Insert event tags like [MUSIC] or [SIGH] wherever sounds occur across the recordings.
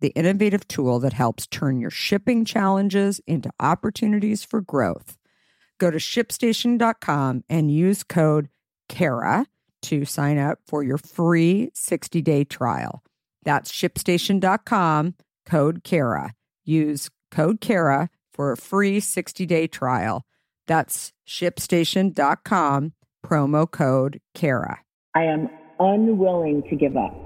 the innovative tool that helps turn your shipping challenges into opportunities for growth. Go to shipstation.com and use code KARA to sign up for your free 60 day trial. That's shipstation.com, code KARA. Use code KARA for a free 60 day trial. That's shipstation.com, promo code KARA. I am unwilling to give up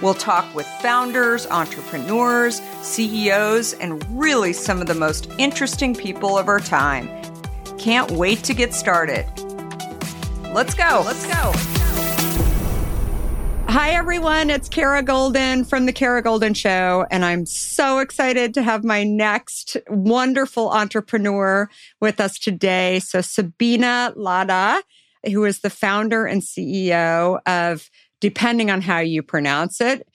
We'll talk with founders, entrepreneurs, CEOs, and really some of the most interesting people of our time. Can't wait to get started. Let's go. Let's go. Hi, everyone. It's Kara Goldin from The Kara Goldin Show. And I'm so excited to have my next wonderful entrepreneur with us today. So, Sabeena Ladha, who is the founder and CEO of depending on how you pronounce it.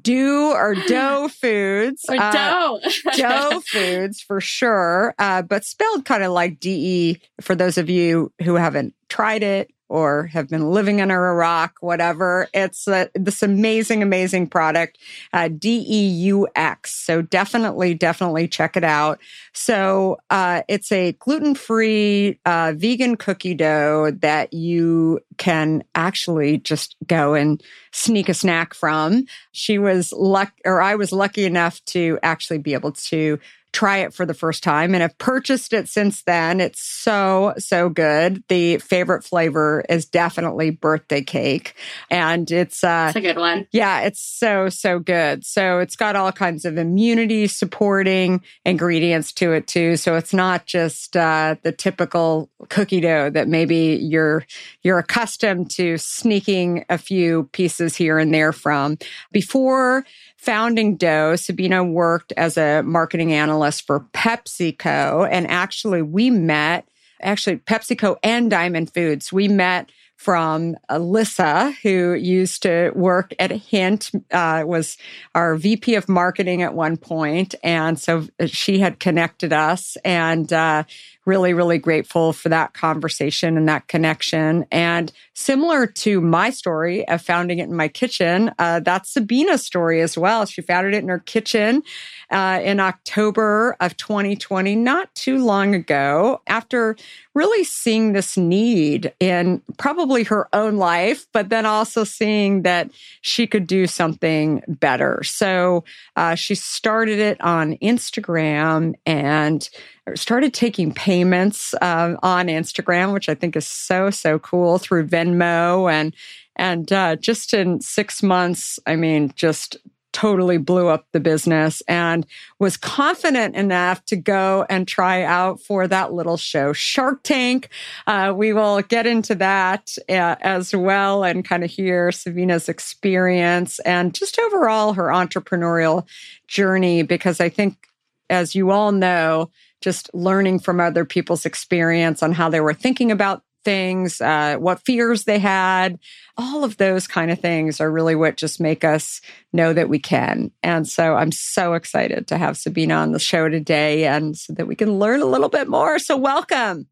Do or [GASPS] dough foods. Or dough. Uh, [LAUGHS] dough foods for sure, uh, but spelled kind of like DE for those of you who haven't tried it or have been living under a rock, whatever. It's this amazing, amazing product, uh, DEUX. So definitely, definitely check it out. So uh, it's a gluten free uh, vegan cookie dough that you can actually just go and sneak a snack from. She was luck, or I was lucky enough to actually be able to try it for the first time and have purchased it since then. It's so, so good. The favorite flavor is definitely birthday cake. And it's, uh, it's a good one. Yeah, it's so, so good. So it's got all kinds of immunity supporting ingredients to it too. So it's not just, uh, the typical cookie dough that maybe you're, you're accustomed to sneaking a few pieces here and there from. Before founding Deux, Sabeena worked as a marketing analyst for PepsiCo. And actually, we met, actually, PepsiCo and Diamond Foods, we met from Alyssa, who used to work at Hint, uh, was our VP of marketing at one point, and so she had connected us, and uh, really, really grateful for that conversation and that connection. And similar to my story of founding it in my kitchen, uh, that's Sabeena's story as well. She founded it in her kitchen uh, in October of 2020, not too long ago, after really seeing this need in probably her own life, but then also seeing that she could do something better. So uh, she started it on Instagram and started taking payments uh, on Instagram, which I think is so so cool through Venmo and and uh, just in six months, I mean, just totally blew up the business and was confident enough to go and try out for that little show, Shark Tank. Uh, we will get into that uh, as well and kind of hear Sabeena's experience and just overall her entrepreneurial journey, because I think, as you all know, just learning from other people's experience on how they were thinking about things, uh, what fears they had, all of those kind of things are really what just make us know that we can. And so I'm so excited to have Sabeena on the show today and so that we can learn a little bit more. So welcome.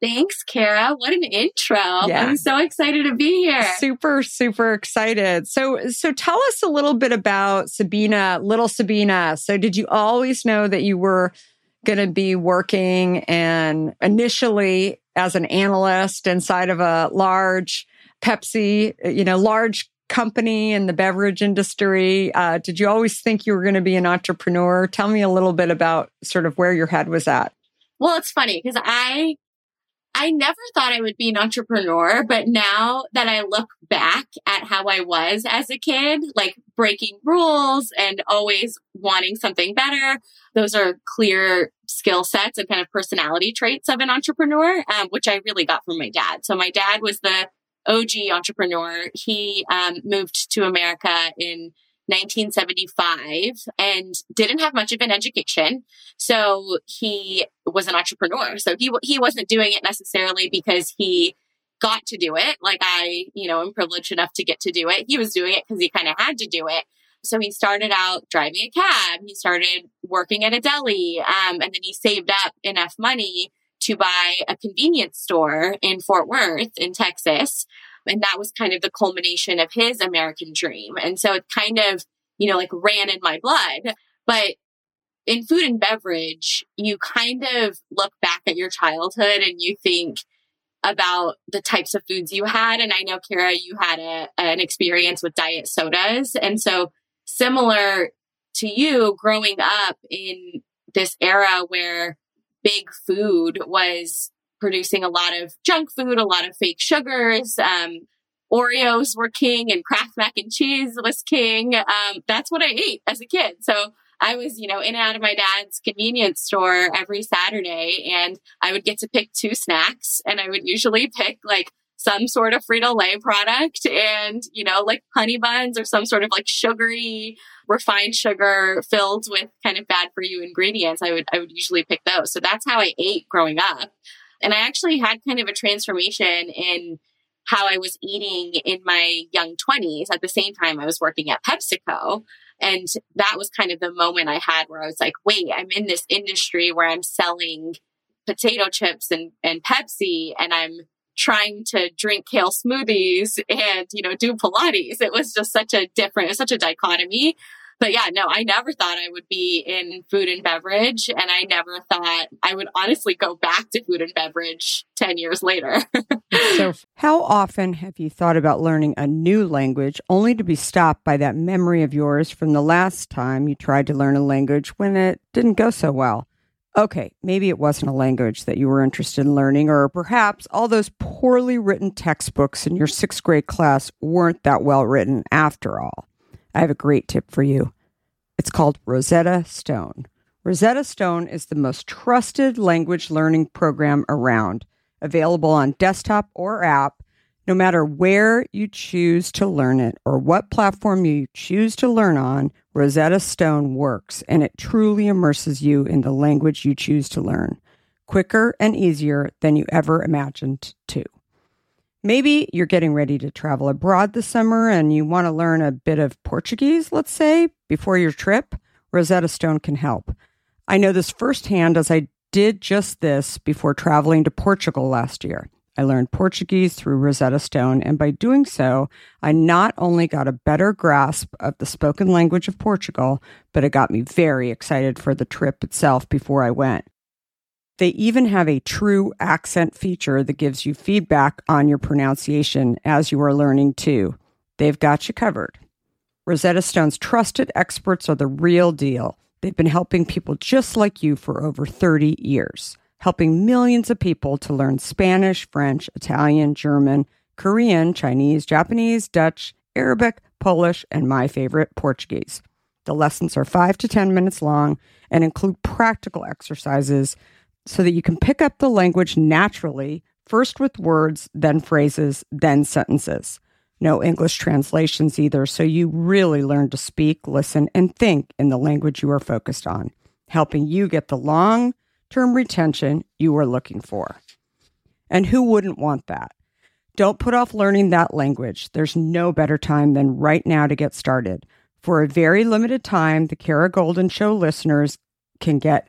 Thanks, Kara. What an intro. Yeah. I'm so excited to be here. Super, super excited. So, so tell us a little bit about Sabeena, little Sabeena. So did you always know that you were going to be working and initially as an analyst inside of a large Pepsi, you know, large company in the beverage industry. Uh, did you always think you were going to be an entrepreneur? Tell me a little bit about sort of where your head was at. Well, it's funny because I I never thought I would be an entrepreneur, but now that I look back at how I was as a kid, like breaking rules and always wanting something better, those are clear skill sets and kind of personality traits of an entrepreneur, um, which I really got from my dad. So my dad was the OG entrepreneur. He um, moved to America in 1975 and didn't have much of an education. So he was an entrepreneur. So he, he wasn't doing it necessarily because he got to do it. Like I, you know, am privileged enough to get to do it. He was doing it because he kind of had to do it. So he started out driving a cab. He started working at a deli. Um, and then he saved up enough money to buy a convenience store in Fort Worth in Texas. And that was kind of the culmination of his American dream. And so it kind of, you know, like ran in my blood. But in food and beverage, you kind of look back at your childhood and you think about the types of foods you had. And I know, Kara, you had a, an experience with diet sodas. And so similar to you growing up in this era where big food was producing a lot of junk food, a lot of fake sugars. Um, Oreos were king and Kraft mac and cheese was king. Um, that's what I ate as a kid. So I was, you know, in and out of my dad's convenience store every Saturday and I would get to pick two snacks and I would usually [LAUGHS] pick like some sort of Frito Lay product and, you know, like honey buns or some sort of like sugary, refined sugar filled with kind of bad for you ingredients. I would, I would usually pick those. So that's how I ate growing up. And I actually had kind of a transformation in how I was eating in my young 20s at the same time I was working at PepsiCo. And that was kind of the moment I had where I was like, wait, I'm in this industry where I'm selling potato chips and, and Pepsi and I'm trying to drink kale smoothies and, you know, do Pilates. It was just such a different, such a dichotomy. But yeah, no, I never thought I would be in food and beverage. And I never thought I would honestly go back to food and beverage 10 years later. [LAUGHS] so, how often have you thought about learning a new language only to be stopped by that memory of yours from the last time you tried to learn a language when it didn't go so well? Okay, maybe it wasn't a language that you were interested in learning, or perhaps all those poorly written textbooks in your sixth grade class weren't that well written after all. I have a great tip for you. It's called Rosetta Stone. Rosetta Stone is the most trusted language learning program around, available on desktop or app, no matter where you choose to learn it or what platform you choose to learn on. Rosetta Stone works and it truly immerses you in the language you choose to learn, quicker and easier than you ever imagined to. Maybe you're getting ready to travel abroad this summer and you want to learn a bit of Portuguese, let's say, before your trip. Rosetta Stone can help. I know this firsthand as I did just this before traveling to Portugal last year. I learned Portuguese through Rosetta Stone, and by doing so, I not only got a better grasp of the spoken language of Portugal, but it got me very excited for the trip itself before I went. They even have a true accent feature that gives you feedback on your pronunciation as you are learning too. They've got you covered. Rosetta Stone's trusted experts are the real deal. They've been helping people just like you for over 30 years, helping millions of people to learn Spanish, French, Italian, German, Korean, Chinese, Japanese, Dutch, Arabic, Polish, and my favorite, Portuguese. The lessons are five to 10 minutes long and include practical exercises so that you can pick up the language naturally, first with words, then phrases, then sentences. No English translations either, so you really learn to speak, listen, and think in the language you are focused on, helping you get the long term retention you are looking for. And who wouldn't want that? Don't put off learning that language. There's no better time than right now to get started. For a very limited time, the Kara Goldin Show listeners can get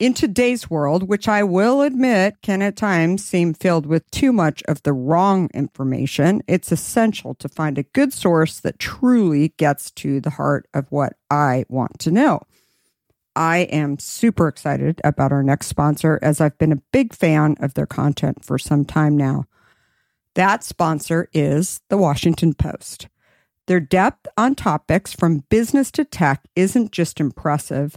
In today's world, which I will admit can at times seem filled with too much of the wrong information, it's essential to find a good source that truly gets to the heart of what I want to know. I am super excited about our next sponsor as I've been a big fan of their content for some time now. That sponsor is the Washington Post. Their depth on topics from business to tech isn't just impressive,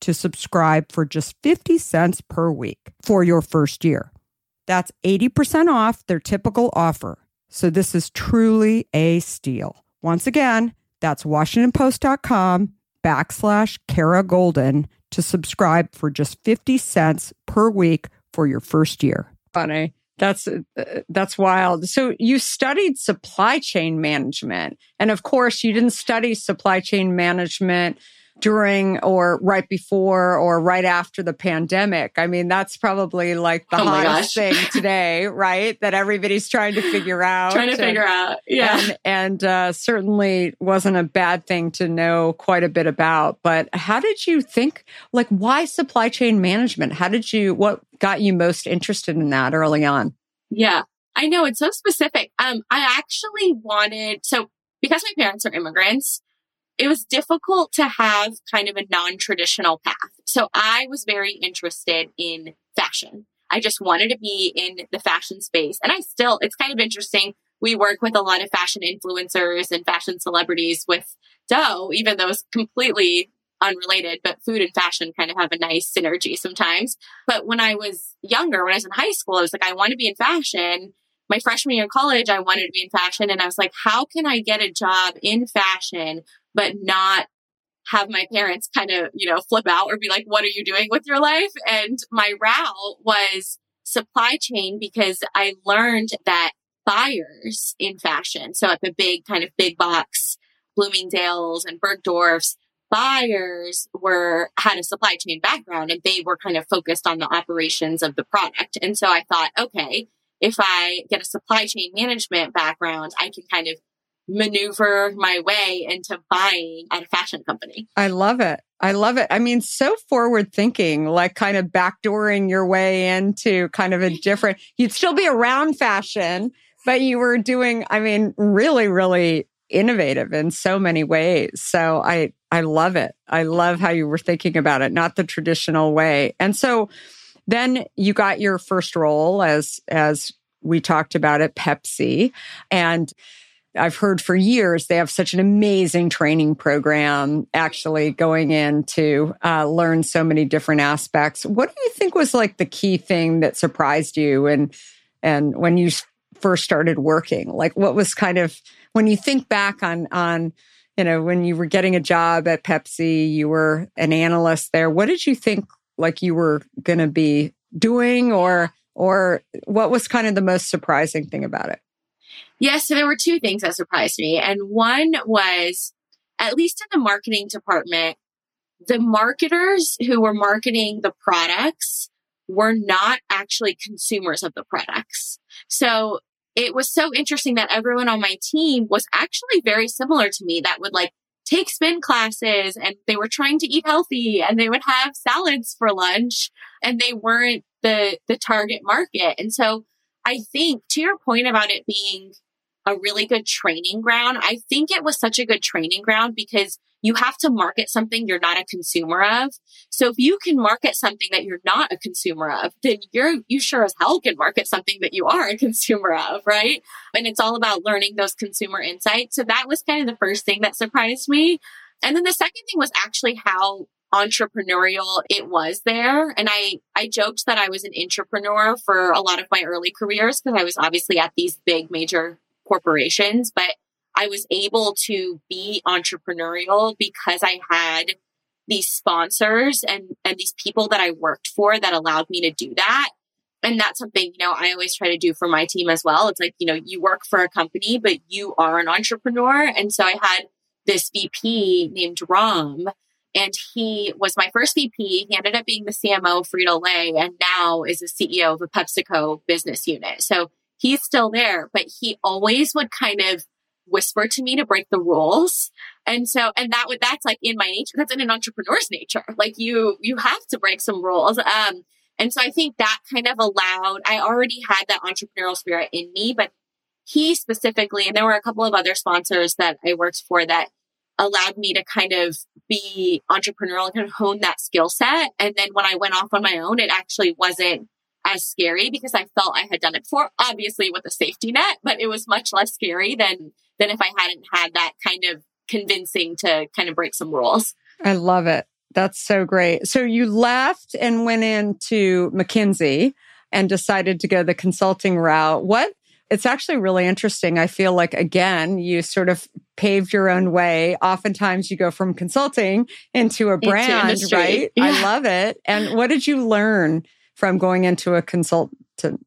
to subscribe for just 50 cents per week for your first year. That's 80% off their typical offer. So this is truly a steal. Once again, that's WashingtonPost.com backslash Kara Goldin to subscribe for just 50 cents per week for your first year. Funny. That's uh, that's wild. So you studied supply chain management, and of course, you didn't study supply chain management during or right before or right after the pandemic. I mean, that's probably like the oh hottest thing [LAUGHS] today, right? That everybody's trying to figure out. trying to and, figure out. Yeah. And, and uh, certainly wasn't a bad thing to know quite a bit about. But how did you think, like, why supply chain management? How did you, what got you most interested in that early on? Yeah. I know it's so specific. Um, I actually wanted, so because my parents are immigrants, it was difficult to have kind of a non-traditional path. So I was very interested in fashion. I just wanted to be in the fashion space. And I still, it's kind of interesting. We work with a lot of fashion influencers and fashion celebrities with Deux, even though it's completely unrelated, but food and fashion kind of have a nice synergy sometimes. But when I was younger, when I was in high school, I was like, I want to be in fashion. my freshman year in college, I wanted to be in fashion. And I was like, how can I get a job in fashion, but not have my parents kind of, you know, flip out or be like, what are you doing with your life? And my route was supply chain because I learned that buyers in fashion, so at the big kind of big box Bloomingdale's and Bergdorf's, buyers were had a supply chain background and they were kind of focused on the operations of the product. And so I thought, okay, if I get a supply chain management background, I can kind of maneuver my way into buying at a fashion company. I love it. I love it. I mean, so forward thinking, like kind of backdooring your way into kind of a different, you'd still be around fashion, but you were doing, I mean, really, really innovative in so many ways. So I, I love it. I love how you were thinking about it, not the traditional way. And so then you got your first role as, as we talked about at Pepsi and I've heard for years they have such an amazing training program actually going in to uh, learn so many different aspects. What do you think was like the key thing that surprised you and and when you first started working? Like what was kind of when you think back on on you know when you were getting a job at Pepsi, you were an analyst there. What did you think like you were going to be doing or or what was kind of the most surprising thing about it? Yes, so there were two things that surprised me. And one was, at least in the marketing department, the marketers who were marketing the products were not actually consumers of the products. So it was so interesting that everyone on my team was actually very similar to me that would like take spin classes and they were trying to eat healthy and they would have salads for lunch and they weren't the the target market. And so I think to your point about it being a really good training ground. I think it was such a good training ground because you have to market something you're not a consumer of. So if you can market something that you're not a consumer of, then you're, you sure as hell can market something that you are a [LAUGHS] consumer of, right? And it's all about learning those consumer insights. So that was kind of the first thing that surprised me. And then the second thing was actually how entrepreneurial it was there. And I, I joked that I was an entrepreneur for a lot of my early careers because I was obviously at these big major corporations, but I was able to be entrepreneurial because I had these sponsors and, and these people that I worked for that allowed me to do that. And that's something, you know, I always try to do for my team as well. It's like, you know, you work for a company, but you are an entrepreneur. And so I had this VP named Ram and he was my first VP. He ended up being the CMO of Frito Lay and now is the CEO of a PepsiCo business unit. So he's still there, but he always would kind of whisper to me to break the rules. And so, and that would, that's like in my nature. That's in an entrepreneur's nature. Like you, you have to break some rules. Um, and so I think that kind of allowed, I already had that entrepreneurial spirit in me, but he specifically, and there were a couple of other sponsors that I worked for that allowed me to kind of be entrepreneurial and kind of hone that skill set. And then when I went off on my own, it actually wasn't as scary because I felt I had done it before, obviously with a safety net, but it was much less scary than, than if I hadn't had that kind of convincing to kind of break some rules. I love it. That's so great. So you left and went into McKinsey and decided to go the consulting route. What it's actually really interesting. I feel like, again, you sort of paved your own way. Oftentimes you go from consulting into a brand, into right? Yeah. I love it. And what did you learn from going into a consultant?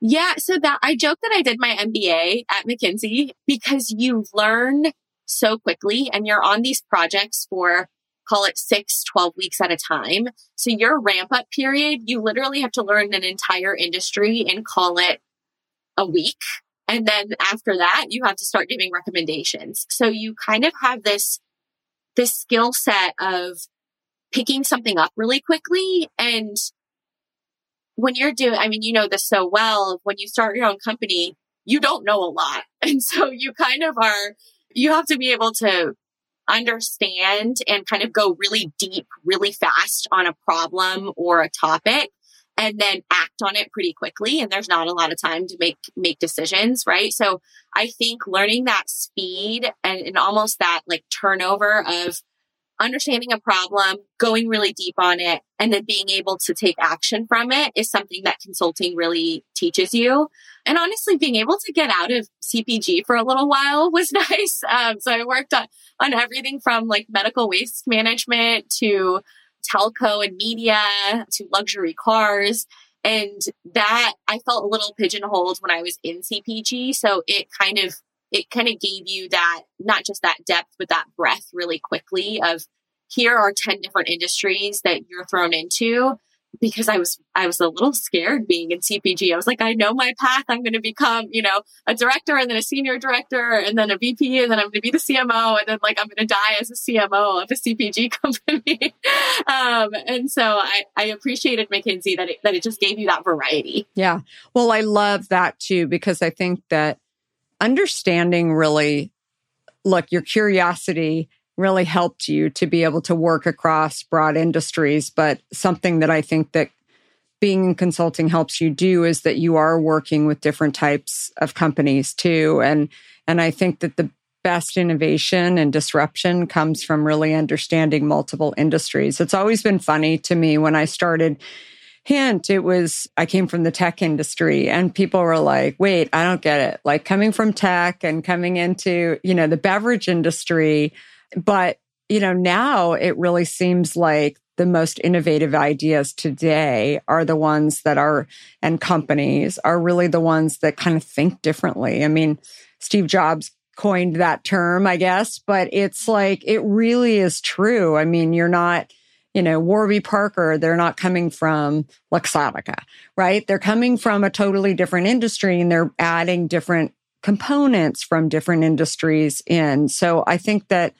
Yeah. So that I joke that I did my MBA at McKinsey because you learn so quickly and you're on these projects for call it six, 12 weeks at a time. So your ramp up period, you literally have to learn an entire industry and call it a week. And then after that, you have to start giving recommendations. So you kind of have this, this skill set of picking something up really quickly and when you're doing, I mean, you know this so well. When you start your own company, you don't know a lot. [LAUGHS] And so you kind of are, you have to be able to understand and kind of go really deep, really fast on a problem or a topic and then act on it pretty quickly. And there's not a lot of time to make, make decisions, right? So I think learning that speed and, and almost that like turnover of understanding a problem, going really deep on it, and then being able to take action from it is something that consulting really teaches you. And honestly, being able to get out of CPG for a little while [LAUGHS] was nice. Um, so I worked on, on everything from like medical waste management to telco and media to luxury cars. And that I felt a little pigeonholed when I was in CPG. So it kind of it kind of gave you that not just that depth but that breadth really quickly of here are 10 different industries that you're thrown into because I was I was a little scared being in CPG. I was like, I know my path. I'm going to become, you know, a director and then a senior director and then a VP and then I'm going to be the CMO and then like I'm going to die as a CMO of a CPG [LAUGHS] company. um, and so I, I appreciated McKinsey that it, that it just gave you that variety. Yeah. Well, I love that too because I think that understanding really, look, your curiosity really helped you to be able to work across broad industries. But something that I think that being in consulting helps you do is that you are working with different types of companies too. And and I think that the best innovation and disruption comes from really understanding multiple industries. It's always been funny to me when I started hint, it was, I came from the tech industry and people were like, wait, I don't get it. Like coming from tech and coming into, you know, the beverage industry. But, you know, now it really seems like the most innovative ideas today are the ones that are, and companies are really the ones that kind of think differently. I mean, Steve Jobs coined that term, I guess, but it's like, it really is true. I mean, you're not, you know, Warby Parker, they're not coming from Luxottica, right? They're coming from a totally different industry and they're adding different components from different industries in. So I think that,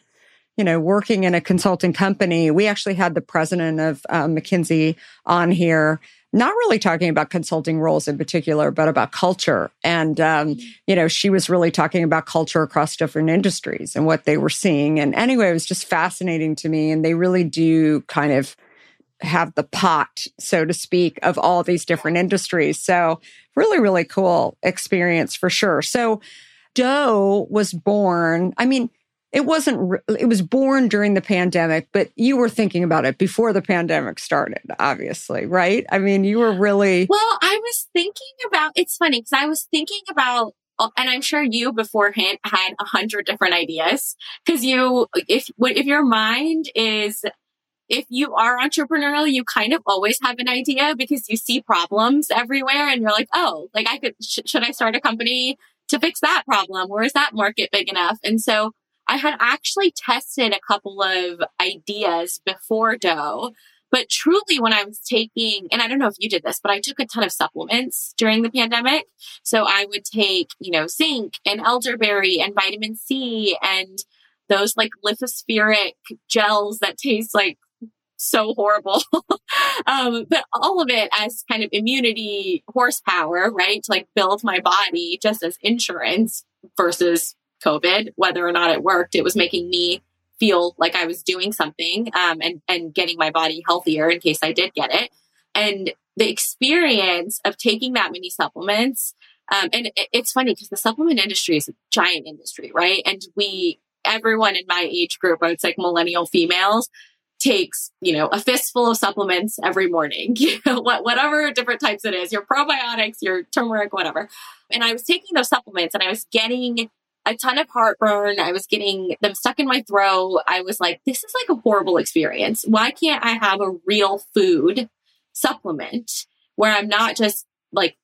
you know, working in a consulting company, we actually had the president of uh, McKinsey on here not really talking about consulting roles in particular, but about culture. And, um, you know, she was really talking about culture across different industries and what they were seeing. And anyway, it was just fascinating to me. And they really do kind of have the pot, so to speak, of all these different industries. So, really, really cool experience for sure. So, Deux was born. I mean, it wasn't it was born during the pandemic but you were thinking about it before the pandemic started obviously right i mean you were really well i was thinking about it's funny because i was thinking about uh, and i'm sure you beforehand had a hundred different ideas because you if if your mind is if you are entrepreneurial, you kind of always have an idea because you see problems everywhere and you're like, oh, like I could, sh- should I start a company to fix that problem? Or is that market big enough? And so I had actually tested a couple of ideas before Deux. But truly, when I was taking, and I don't know if you did this, but I took a ton of supplements during the pandemic. So I would take, you know, zinc and elderberry and vitamin C and those like lithospheric gels that taste like so horrible. [LAUGHS] um, but all of it as kind of immunity horsepower, right? To like build my body just as insurance versus COVID, whether or not it worked, it was making me feel like I was doing something um, and and getting my body healthier in case I did get it. And the experience of taking that many supplements, um, and it, it's funny because the supplement industry is a giant industry, right? And we, everyone in my age group, I would say millennial females, takes, you know, a fistful of supplements every morning, [LAUGHS] whatever different types it is, your probiotics, your turmeric, whatever. And I was taking those supplements and I was getting a ton of heartburn. I was getting them stuck in my throat. I was like, this is like a horrible experience. Why can't I have a real food supplement where I'm not just like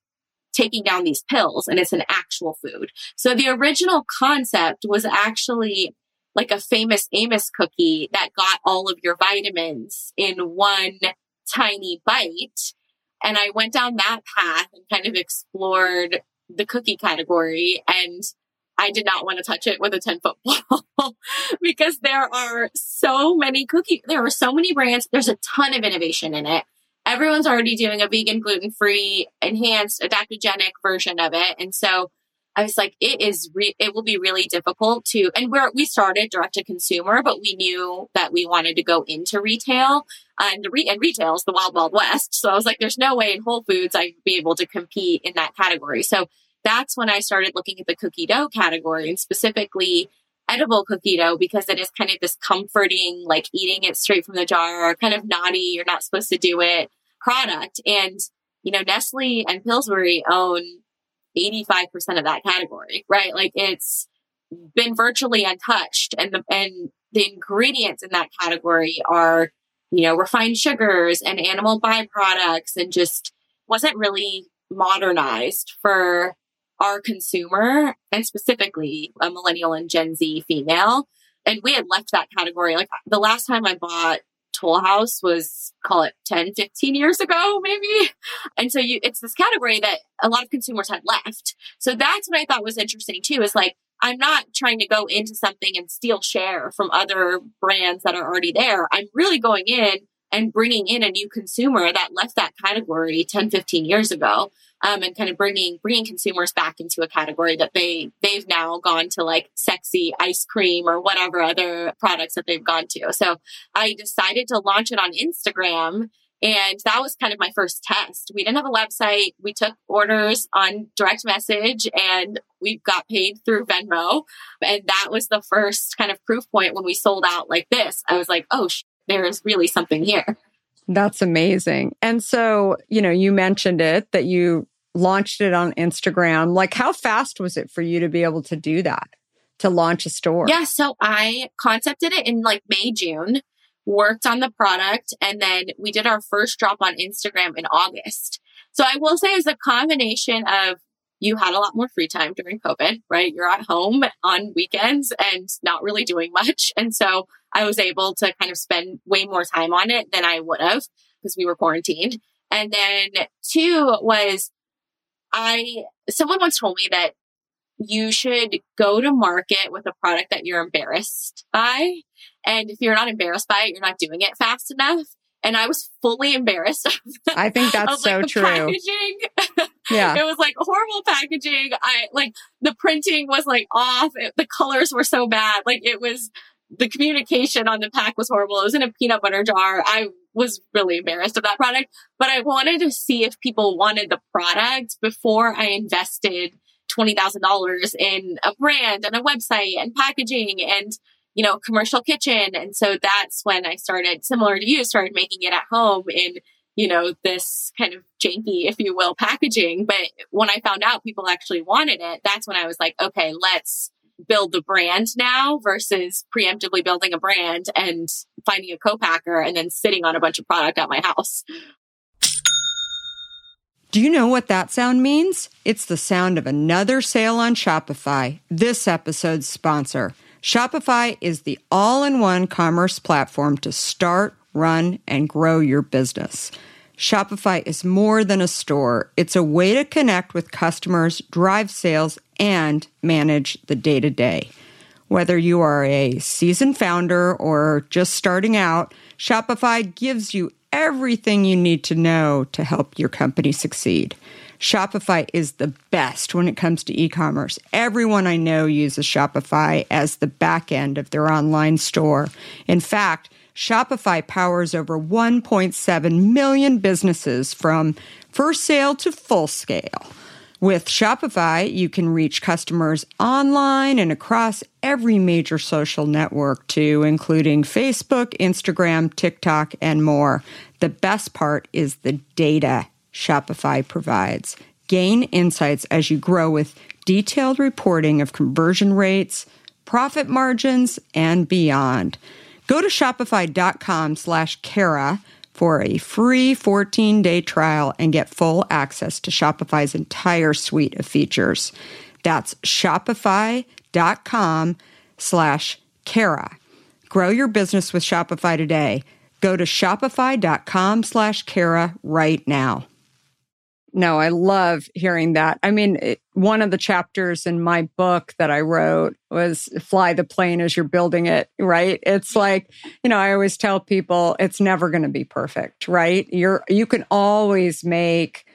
taking down these pills and it's an actual food? So the original concept was actually like a famous Amos cookie that got all of your vitamins in one tiny bite. And I went down that path and kind of explored the cookie category and I did not want to touch it with a 10 foot [LAUGHS] pole because there are so many cookie, there are so many brands. There's a ton of innovation in it. Everyone's already doing a vegan, gluten free, enhanced, adaptogenic version of it. And so I was like, it is, re- it will be really difficult to, and we're, we started direct to consumer, but we knew that we wanted to go into retail and the re- and retail is the wild, wild west. So I was like, there's no way in Whole Foods I'd be able to compete in that category. So that's when I started looking at the cookie dough category and specifically edible cookie dough because it is kind of this comforting, like eating it straight from the jar, kind of naughty, you're not supposed to do it product. And, you know, Nestle and Pillsbury own 85% of that category, right? Like it's been virtually untouched and the, and the ingredients in that category are, you know, refined sugars and animal byproducts and just wasn't really modernized for our consumer and specifically a millennial and Gen Z female. And we had left that category. Like the last time I bought Toll House was call it 10, 15 years ago, maybe. And so you, it's this category that a lot of consumers had left. So that's what I thought was interesting too, is like, I'm not trying to go into something and steal share from other brands that are already there. I'm really going in and bringing in a new consumer that left that category 10, 15 years ago. Um, and kind of bringing bringing consumers back into a category that they they've now gone to like sexy ice cream or whatever other products that they've gone to. So I decided to launch it on Instagram and that was kind of my first test. We didn't have a website. We took orders on direct message and we got paid through Venmo. And that was the first kind of proof point when we sold out like this. I was like, oh, sh- there is really something here. That's amazing. And so, you know, you mentioned it that you launched it on Instagram. Like, how fast was it for you to be able to do that, to launch a store? Yeah. So I concepted it in like May, June, worked on the product, and then we did our first drop on Instagram in August. So I will say it's a combination of you had a lot more free time during COVID, right? You're at home on weekends and not really doing [LAUGHS] much. And so I was able to kind of spend way more time on it than I would have because we were quarantined. And then two was I, someone once told me that you should go to market with a product that you're embarrassed by. And if you're not embarrassed by it, you're not doing it fast enough. And I was fully embarrassed. [LAUGHS] Of, I think that's of, so true. Packaging. [LAUGHS] Yeah. it was like horrible packaging. I like the printing was like off. It, the colors were so bad. Like it was, the communication on the pack was horrible. It was in a peanut butter jar. I was really embarrassed of that product, but I wanted to see if people wanted the product before I invested $20,000 in a brand and a website and packaging and, you know, commercial kitchen. And so that's when I started, similar to you, started making it at home in, you know, this kind of janky, if you will, packaging. But when I found out people actually wanted it, that's when I was like, okay, let's build the brand now versus preemptively building a brand and finding a co-packer and then sitting on a bunch of product at my house. Do you know what that sound means? It's the sound of another sale on Shopify, this episode's sponsor. Shopify is the all in one commerce platform to start, run, and grow your business. Shopify is more than a store. It's a way to connect with customers, drive sales, and manage the day to day. Whether you are a seasoned founder or just starting out, Shopify gives you everything you need to know to help your company succeed. Shopify is the best when it comes to e commerce. Everyone I know uses Shopify as the back end of their online store. In fact, Shopify powers over 1.7 million businesses from first sale to full scale. With Shopify, you can reach customers online and across every major social network, too, including Facebook, Instagram, TikTok, and more. The best part is the data Shopify provides. Gain insights as you grow with detailed reporting of conversion rates, profit margins, and beyond. Go to shopify.com slash Kara for a free 14-day trial and get full access to Shopify's entire suite of features. That's shopify.com slash Kara. Grow your business with Shopify today. Go to shopify.com slash Kara right now no, I love hearing that. I mean, it, one of the chapters in my book that I wrote was fly the plane as you're building it, right? It's like, you know, I always tell people it's never going to be perfect, right? You're you can always make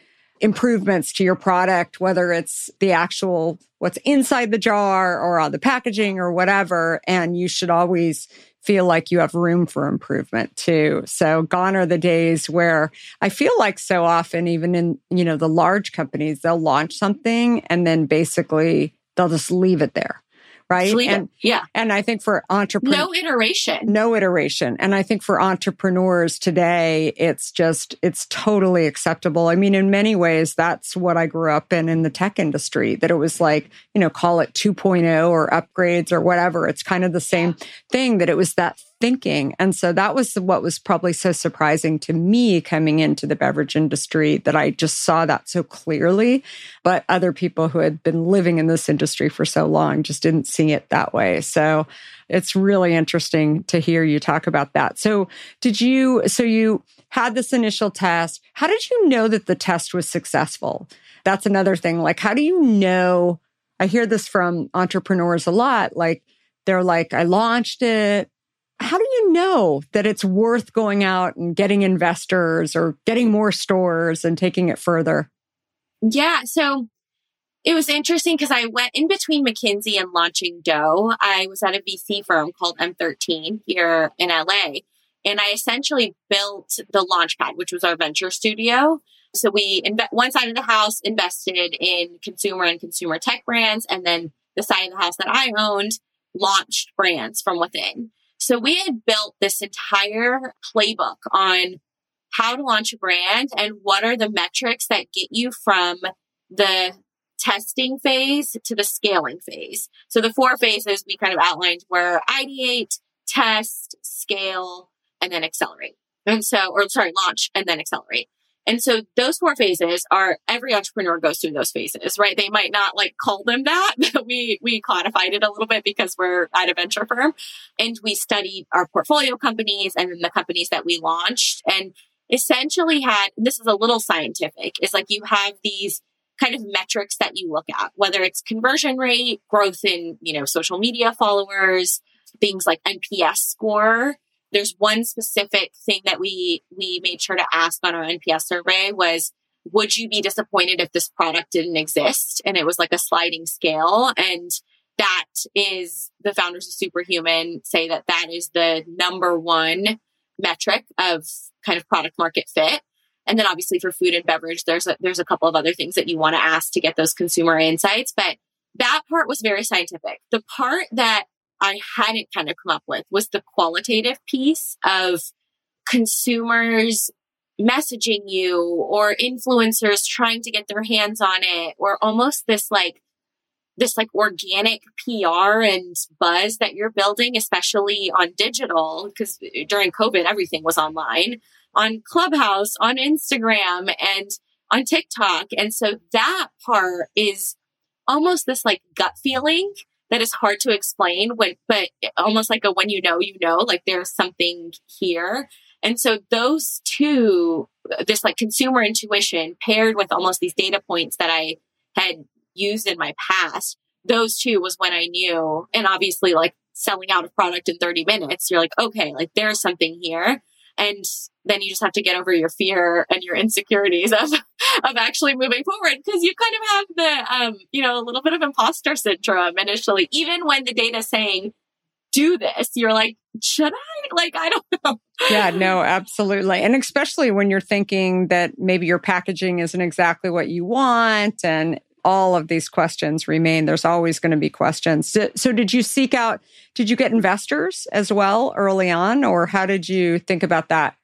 improvements to your product whether it's the actual what's inside the jar or on the packaging or whatever and you should always feel like you have room for improvement too. So gone are the days where I feel like so often, even in, you know, the large companies, they'll launch something and then basically they'll just leave it there right? And yeah. And I think for entrepreneurs, no iteration, no iteration. And I think for entrepreneurs today, it's just, it's totally acceptable. I mean, in many ways, that's what I grew up in in the tech industry, that it was like, you know, call it 2.0 or upgrades or whatever. It's kind of the same thing that it was that thinking. And so that was what was probably so surprising to me coming into the beverage industry that I just saw that so clearly. But other people who had been living in this industry for so long just didn't see it that way. So it's really interesting to hear you talk about that. So did you, so you had this initial test. How did you know that the test was successful? That's another thing. Like, how do you know? I hear this from entrepreneurs a lot. Like, they're like, I launched it how do you know that it's worth going out and getting investors or getting more stores and taking it further? Yeah. So it was interesting because I went in between McKinsey and launching Deux. I was at a VC firm called M13 here in LA. And I essentially built the Launchpad, which was our venture studio. So we, one side of the house invested in consumer and consumer tech brands. And then the side of the house that I owned launched brands from within. So we had built this entire playbook on how to launch a brand and what are the metrics that get you from the testing phase to the scaling phase. So the four phases we kind of outlined were ideate, test, scale, and then accelerate. And so, or sorry, launch and then accelerate. And so those four phases are every entrepreneur goes through those phases, right? They might not like call them that, [LAUGHS] but we, we codified it a little bit because we're at a venture firm and we studied our portfolio companies and then the companies that we launched and essentially had, this is a little scientific, is like you have these kind of metrics that you look at, whether it's conversion rate, growth in, you know, social media followers, things like NPS score, there's one specific thing that we we made sure to ask on our NPS survey was would you be disappointed if this product didn't exist? And it was like a sliding scale and that is the founders of Superhuman say that that is the number one metric of kind of product market fit. And then obviously for food and beverage, there's a, there's a couple of other things that you want to ask to get those consumer insights. But that part was very scientific. The part that I hadn't kind of come up with was the qualitative piece of consumers messaging you or influencers trying to get their hands on it or almost this like this like organic PR and buzz that you're building, especially on digital, because during COVID, everything was online, on Clubhouse, on Instagram, and on TikTok. And so that part is almost this like gut feeling that is hard to explain when, but almost like a when you know, you know, like there's something here. And so those two, this like consumer intuition paired with almost these data points that I had used in my past, those two was when I knew, and obviously like selling out a product in 30 minutes, you're like, okay, like there's something here. And then you just have to get over your fear and your insecurities [LAUGHS] of, of actually moving forward because you kind of have the, um, you know, a little bit of imposter syndrome initially, even when the data is saying, do this, you're like, should I? Like, I don't [LAUGHS] know. yeah, no, absolutely. And especially when you're thinking that maybe your packaging isn't exactly what you want and all of these questions remain. There's always going to be questions. So, did you seek out, did you get investors as well early on, or how did you think about that?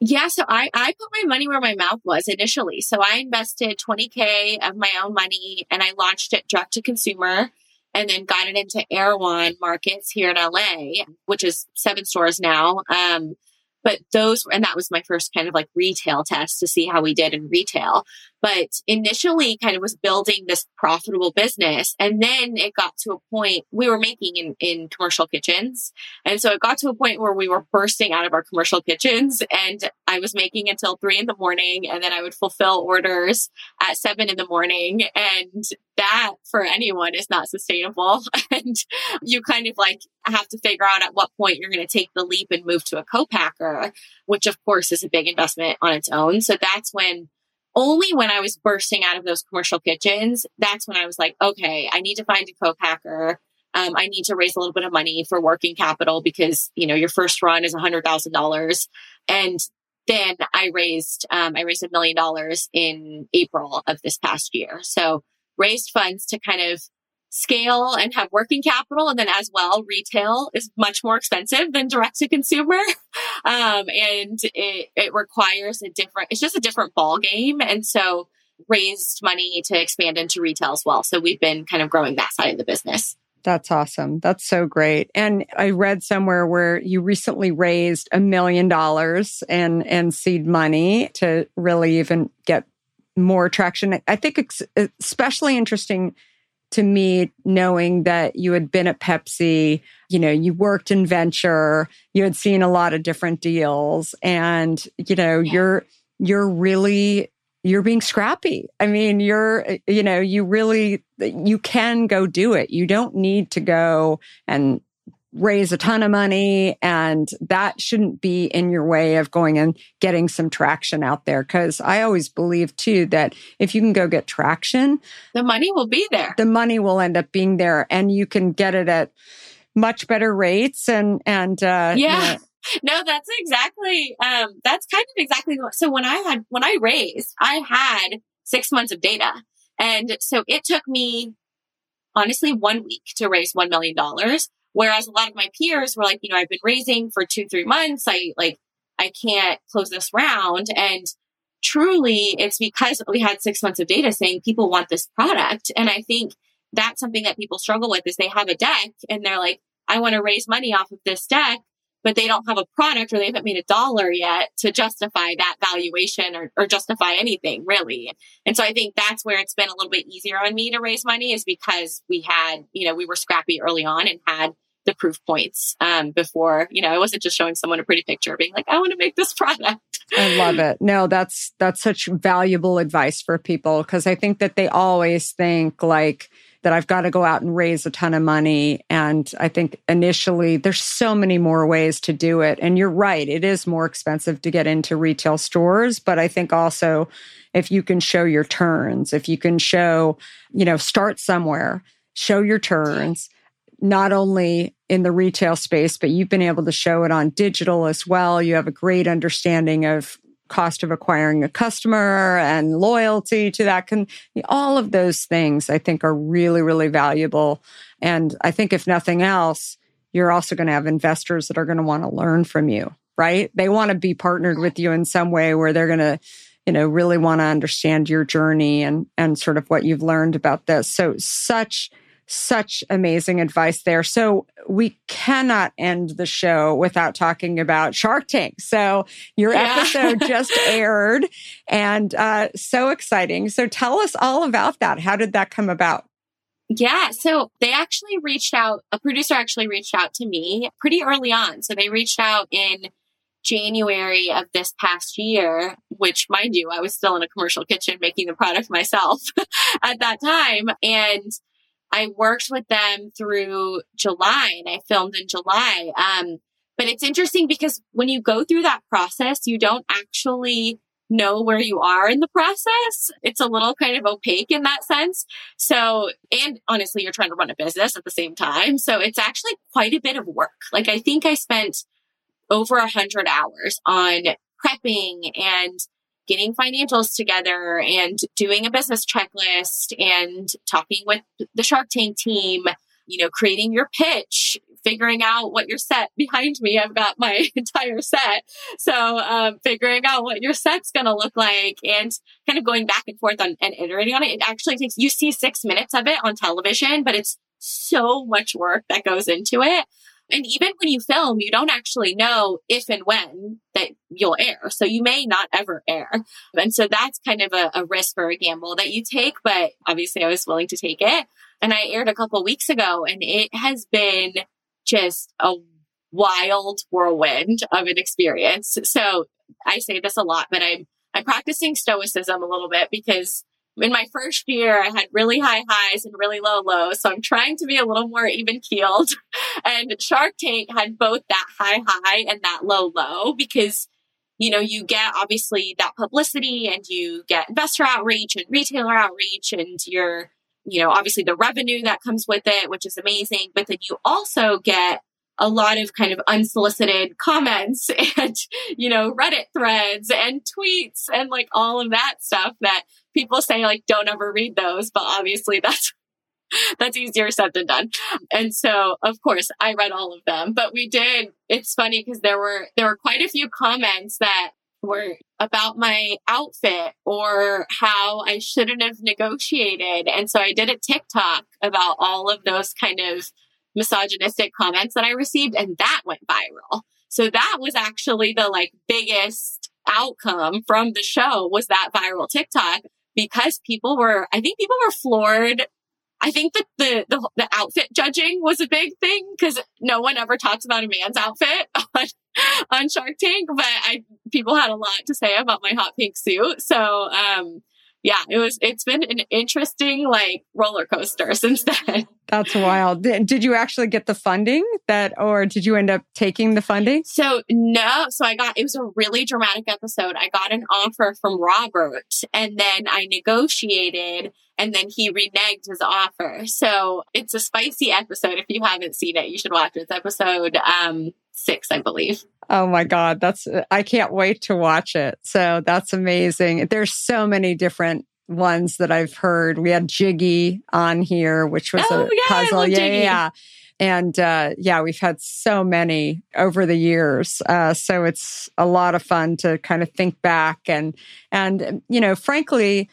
Yeah, so I, I put my money where my mouth was initially. So I invested 20K of my own money and I launched it direct to consumer and then got it into Erewhon markets here in LA, which is seven stores now. Um, but those, and that was my first kind of like retail test to see how we did in retail. But initially kind of was building this profitable business. And then it got to a point we were making in, in commercial kitchens. And so it got to a point where we were bursting out of our commercial kitchens and I was making until three in the morning. And then I would fulfill orders at seven in the morning. And that for anyone is not sustainable. [LAUGHS] and you kind of like have to figure out at what point you're going to take the leap and move to a co-packer, which of course is a big investment on its own. So that's when only when I was bursting out of those commercial kitchens, that's when I was like, okay, I need to find a co-packer. Um, I need to raise a little bit of money for working capital because, you know, your first run is a hundred thousand dollars. And then I raised, um, I raised a million dollars in April of this past year. So raised funds to kind of scale and have working capital. And then as well, retail is much more expensive than direct to consumer. [LAUGHS] Um, and it, it requires a different, it's just a different ball game. And so raised money to expand into retail as well. So we've been kind of growing that side of the business. That's awesome. That's so great. And I read somewhere where you recently raised a million dollars and and seed money to really even get more traction. I think it's especially interesting to me knowing that you had been at Pepsi, you know, you worked in venture, you had seen a lot of different deals and you know, yeah. you're you're really you're being scrappy. I mean, you're, you know, you really, you can go do it. You don't need to go and raise a ton of money and that shouldn't be in your way of going and getting some traction out there because i always believe too that if you can go get traction the money will be there the money will end up being there and you can get it at much better rates and and uh yeah you know, [LAUGHS] no, that's exactly, um, that's kind of exactly what, so when I had, when I raised, I had six months of data. And so it took me honestly one week to raise $1 million. Whereas a lot of my peers were like, you know, I've been raising for two, three months. I like, I can't close this round. And truly it's because we had six months of data saying people want this product. And I think that's something that people struggle with is they have a deck and they're like, I want to raise money off of this deck but they don't have a product or they haven't made a dollar yet to justify that valuation or, or justify anything really. And so I think that's where it's been a little bit easier on me to raise money is because we had, you know, we were scrappy early on and had the proof points um, before, you know, I wasn't just showing someone a pretty picture being like, I want to make this [LAUGHS] product. I love it. No, that's that's such valuable advice for people because I think that they always think like, that I've got to go out and raise a ton of money. And I think initially there's so many more ways to do it. And you're right, it is more expensive to get into retail stores. But I think also if you can show your turns, if you can show, you know, start somewhere, show your turns, not only in the retail space, but you've been able to show it on digital as well. You have a great understanding of cost of acquiring a customer and loyalty to that can all of those things i think are really really valuable. And i think if nothing else you're also going to have investors that are going to want to learn from you right? They want to be partnered with you in some way where they're going to you know really want to understand your journey and and sort of what you've learned about this. So such such amazing advice there. So we cannot end the show without talking about Shark Tank. So your yeah. episode [LAUGHS] just aired and uh, so exciting. So tell us all about that. How did that come about? Yeah. So they actually reached out, a producer actually reached out to me pretty early on. So they reached out in January of this past year, which mind you, I was still in a commercial kitchen making the product myself [LAUGHS] at that time. And I worked with them through July and I filmed in July. Um, but it's interesting because when you go through that process, you don't actually know where you are in the process. It's a little kind of opaque in that sense. So, and honestly, you're trying to run a business at the same time. So it's actually quite a bit of work. Like I think I spent over a hundred hours on prepping and getting financials together and doing a business checklist and talking with the Shark Tank team, you know, creating your pitch, figuring out what your set [LAUGHS] behind me. I've got my [LAUGHS] entire set. So, um, figuring out what your set's going to look like and kind of going back and forth on and iterating on it. It actually takes, you see six minutes of it on television, but it's so much work that goes into it. And even when you film, you don't actually know if and when that you'll air. So you may not ever air. And so that's kind of a, a risk or a gamble that you take, but obviously I was willing to take it. And I aired a couple weeks ago and it has been just a wild whirlwind of an experience. So I say this a lot, but I'm, I'm practicing stoicism a little bit because in my first year, I had really high highs and really low lows. So I'm trying to be a little more even keeled. [LAUGHS] And Shark Tank had both that high high and that low low because, you know, you get obviously that publicity and you get investor outreach and retailer outreach and you're, you know, obviously the revenue that comes with it, which is amazing. But then you also get a lot of kind of unsolicited comments [LAUGHS] and, you know, Reddit threads and tweets and like all of that stuff that people say like, don't ever read those. But obviously that's [LAUGHS] that's easier said than done. And so, of course, I read all of them, but we did. It's funny because there were, there were quite a few comments that were about my outfit or how I shouldn't have negotiated. And so I did a TikTok about all of those kind of misogynistic comments that I received and that went viral. So that was actually the like biggest outcome from the show was that viral TikTok because people were, I think people were floored. I think that the, the, the outfit judging was a big thing because no one ever talks about a man's outfit [LAUGHS] on, on Shark Tank, but I, people had a lot to say about my hot pink suit. So, um, yeah, it was, it's been an interesting like roller coaster [LAUGHS] since then. That's wild. Did you actually get the funding that, or did you end up taking the funding? So no, so I got, it was a really dramatic episode. I got an offer from Robert and then I negotiated and then he reneged his offer. So it's a spicy episode. If you haven't seen it, you should watch it. It's episode, um, six, I believe. Oh my God. That's, I can't wait to watch it. So that's amazing. There's so many different ones that I've heard. We had Jiggy on here, which was oh, a yeah, puzzle. yeah, yeah. And uh, yeah, we've had so many over the years, uh, so it's a lot of fun to kind of think back and and you know, frankly,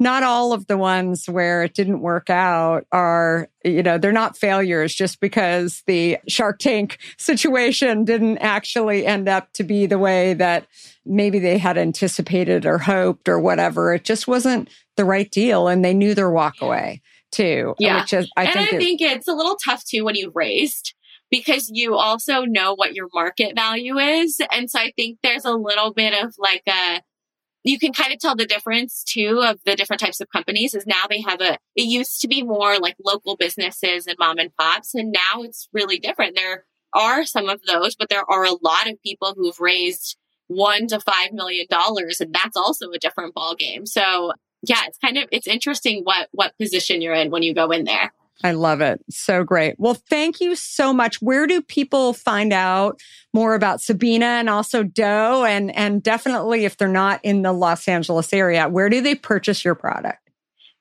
not all of the ones where it didn't work out are, you know, they're not failures just because the Shark Tank situation didn't actually end up to be the way that maybe they had anticipated or hoped or whatever. It just wasn't the right deal and they knew their walk away too. Yeah. Which is, I and think, I think it's a little tough too when you've raised because you also know what your market value is. And so I think there's a little bit of like a, you can kind of tell the difference too of the different types of companies is now they have a, it used to be more like local businesses and mom and pops. And now it's really different. There are some of those, but there are a lot of people who've raised one to five million dollars. And that's also a different ball game. So yeah, it's kind of, it's interesting what, what position you're in when you go in there. I love it. So great. Well, thank you so much. Where do people find out more about Sabeena and also Deux? And, and definitely if they're not in the Los Angeles area, where do they purchase your product?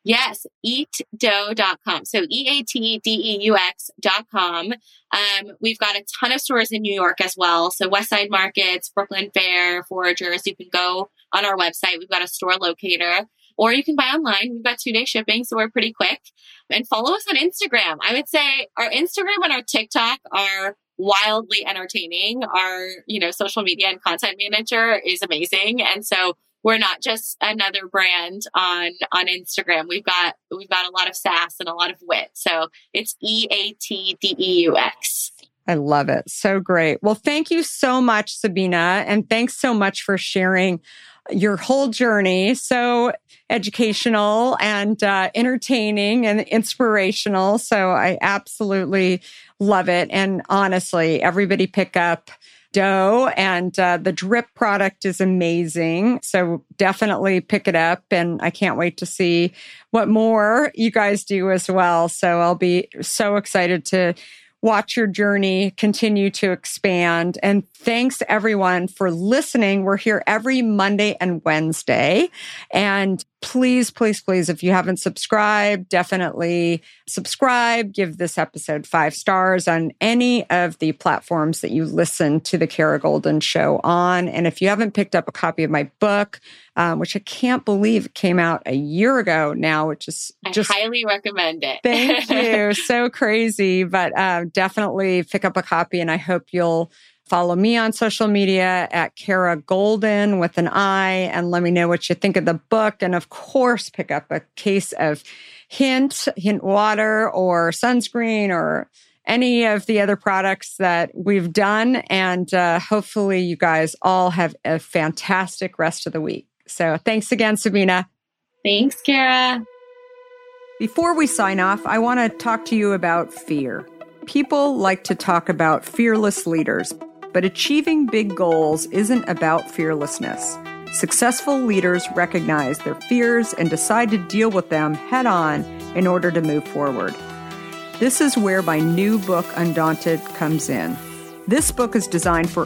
Yes, eatdeux.com. So E-A-T-D-E-U-X dot com. Um, we've got a ton of stores in New York as well. So West Side Markets, Brooklyn Fair, Foragers. You can go on our website. We've got a store locator or you can buy online. We've got two day shipping. So we're pretty quick and follow us on Instagram. I would say our Instagram and our TikTok are wildly entertaining. Our, you know, social media and content manager is amazing. And so we're not just another brand on on Instagram. We've got we've got a lot of sass and a lot of wit. So it's E A T D E U X. I love it. So great. Well, thank you so much, Sabeena. And thanks so much for sharing your whole journey. So educational and uh, entertaining and inspirational. So I absolutely love it. And honestly, everybody pick up Deux and uh, the drip product is amazing. So definitely pick it up. And I can't wait to see what more you guys do as well. So I'll be so excited to watch your journey continue to expand. And thanks everyone for listening. We're here every Monday and Wednesday. And please, please, please, if you haven't subscribed, definitely subscribe. Give this episode five stars on any of the platforms that you listen to the Kara Goldin Show on. And if you haven't picked up a copy of my book, um, which I can't believe came out a year ago now, which is just I highly recommend it. Thank [LAUGHS] you. so crazy, but uh, definitely pick up a copy, and I hope you'll follow me on social media at Kara Goldin with an I, and let me know what you think of the book. And of course, pick up a case of Hint, Hint water, or sunscreen, or any of the other products that we've done. And uh, hopefully, you guys all have a fantastic rest of the week. So, thanks again, Sabeena. Thanks, Kara. Before we sign off, I want to talk to you about fear. People like to talk about fearless leaders, but achieving big goals isn't about fearlessness. Successful leaders recognize their fears and decide to deal with them head on in order to move forward. This is where my new book, Undaunted, comes in. This book is designed for